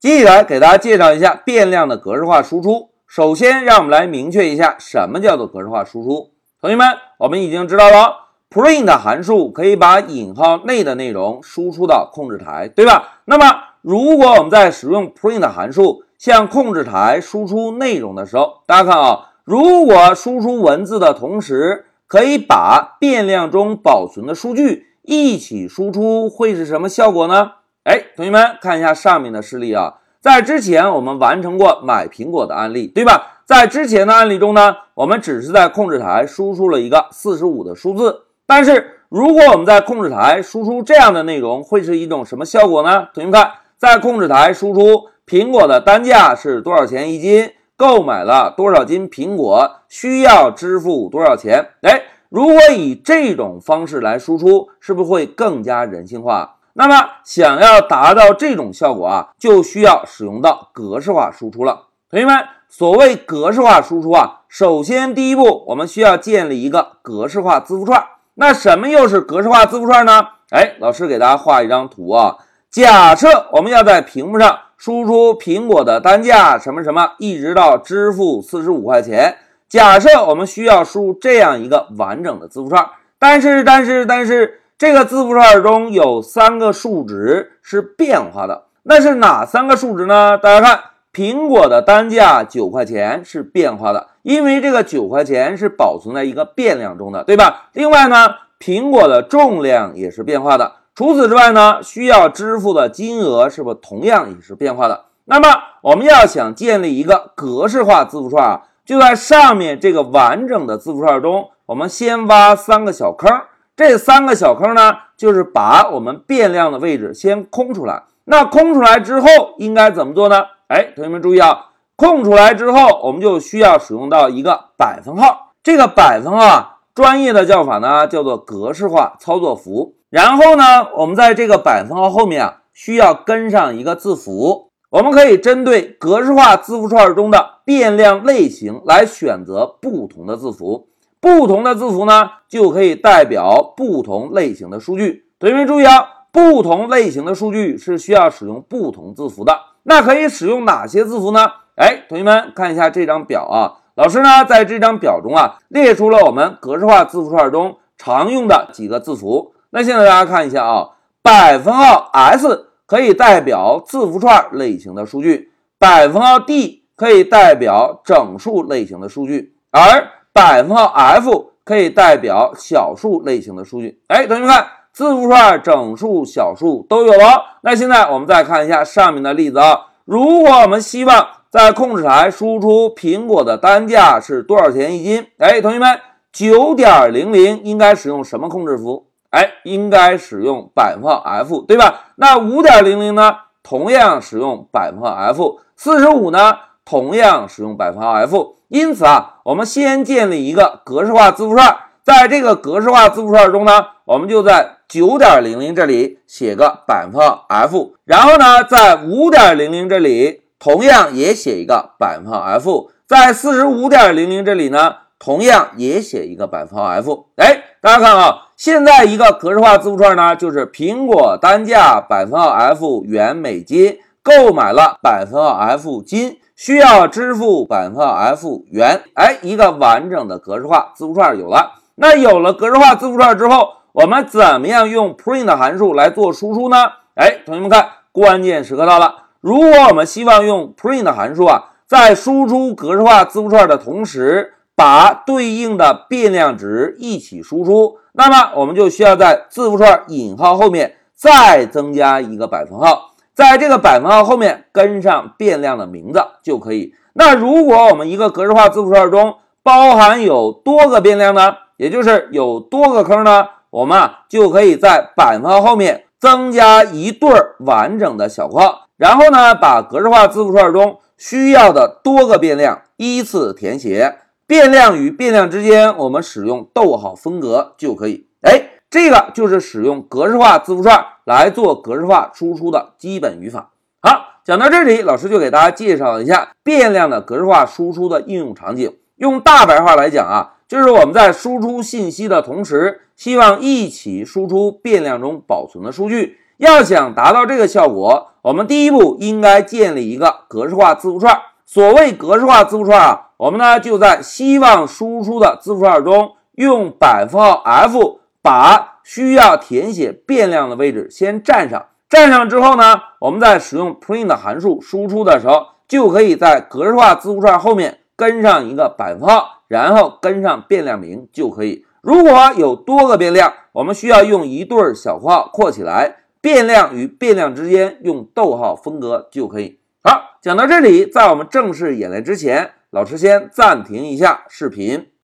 接下来给大家介绍一下变量的格式化输出。首先，让我们来明确一下什么叫做格式化输出。同学们，我们已经知道了，print 函数可以把引号内的内容输出到控制台，对吧？那么，如果我们在使用 print 函数向控制台输出内容的时候，大家看啊，如果输出文字的同时可以把变量中保存的数据一起输出，会是什么效果呢？哎，同学们看一下上面的示例啊，在之前我们完成过买苹果的案例，对吧？在之前的案例中呢，我们只是在控制台输出了一个四十五的数字，但是如果我们在控制台输出这样的内容，会是一种什么效果呢？同学们看，在控制台输出苹果的单价是多少钱一斤，购买了多少斤苹果，需要支付多少钱？哎，如果以这种方式来输出，是不是会更加人性化？那么，想要达到这种效果啊，就需要使用到格式化输出了。同学们，所谓格式化输出啊，首先第一步，我们需要建立一个格式化字符串。那什么又是格式化字符串呢？哎，老师给大家画一张图啊。假设我们要在屏幕上输出苹果的单价什么什么，一直到支付四十五块钱。假设我们需要输入这样一个完整的字符串，但是，但是，但是。这个字符串中有三个数值是变化的，那是哪三个数值呢？大家看，苹果的单价九块钱是变化的，因为这个九块钱是保存在一个变量中的，对吧？另外呢，苹果的重量也是变化的。除此之外呢，需要支付的金额是不是同样也是变化的？那么我们要想建立一个格式化字符串啊，就在上面这个完整的字符串中，我们先挖三个小坑。这三个小坑呢，就是把我们变量的位置先空出来。那空出来之后应该怎么做呢？哎，同学们注意啊，空出来之后，我们就需要使用到一个百分号。这个百分号啊，专业的叫法呢叫做格式化操作符。然后呢，我们在这个百分号后面啊，需要跟上一个字符。我们可以针对格式化字符串中的变量类型来选择不同的字符。不同的字符呢，就可以代表不同类型的数据。同学们注意啊，不同类型的数据是需要使用不同字符的。那可以使用哪些字符呢？哎，同学们看一下这张表啊，老师呢在这张表中啊列出了我们格式化字符串中常用的几个字符。那现在大家看一下啊，百分号 s 可以代表字符串类型的数据，百分号 d 可以代表整数类型的数据，而百分号 f 可以代表小数类型的数据。哎，同学们看，字符串、整数、小数都有了。那现在我们再看一下上面的例子啊。如果我们希望在控制台输出苹果的单价是多少钱一斤？哎，同学们，九点零零应该使用什么控制符？哎，应该使用百分号 f，对吧？那五点零零呢？同样使用百分号 f。四十五呢？同样使用百分号 f。因此啊，我们先建立一个格式化字符串，在这个格式化字符串中呢，我们就在九点零零这里写个百分号 f，然后呢，在五点零零这里同样也写一个百分号 f，在四十五点零零这里呢，同样也写一个百分号 f。哎，大家看啊，现在一个格式化字符串呢，就是苹果单价百分号 f 元美金，购买了百分号 f 金。需要支付百分号 f 元，哎，一个完整的格式化字符串有了。那有了格式化字符串之后，我们怎么样用 print 函数来做输出呢？哎，同学们看，关键时刻到了。如果我们希望用 print 函数啊，在输出格式化字符串的同时，把对应的变量值一起输出，那么我们就需要在字符串引号后面再增加一个百分号。在这个百分号后面跟上变量的名字就可以。那如果我们一个格式化字符串中包含有多个变量呢，也就是有多个坑呢，我们啊就可以在百分号后面增加一对完整的小括号，然后呢把格式化字符串中需要的多个变量依次填写，变量与变量之间我们使用逗号分隔就可以。这个就是使用格式化字符串来做格式化输出的基本语法。好，讲到这里，老师就给大家介绍一下变量的格式化输出的应用场景。用大白话来讲啊，就是我们在输出信息的同时，希望一起输出变量中保存的数据，要想达到这个效果，我们第一步应该建立一个格式化字符串。所谓格式化字符串啊，我们呢就在希望输出的字符串中用百分号 f 把需要填写变量的位置先占上。占上之后呢，我们在使用 print 函数输出的时候，就可以在格式化字符串后面跟上一个百分号，然后跟上变量名就可以。如果有多个变量，我们需要用一对小括号括起来，变量与变量之间用逗号分隔就可以。好，讲到这里，在我们正式演练之前，老师先暂停一下视频。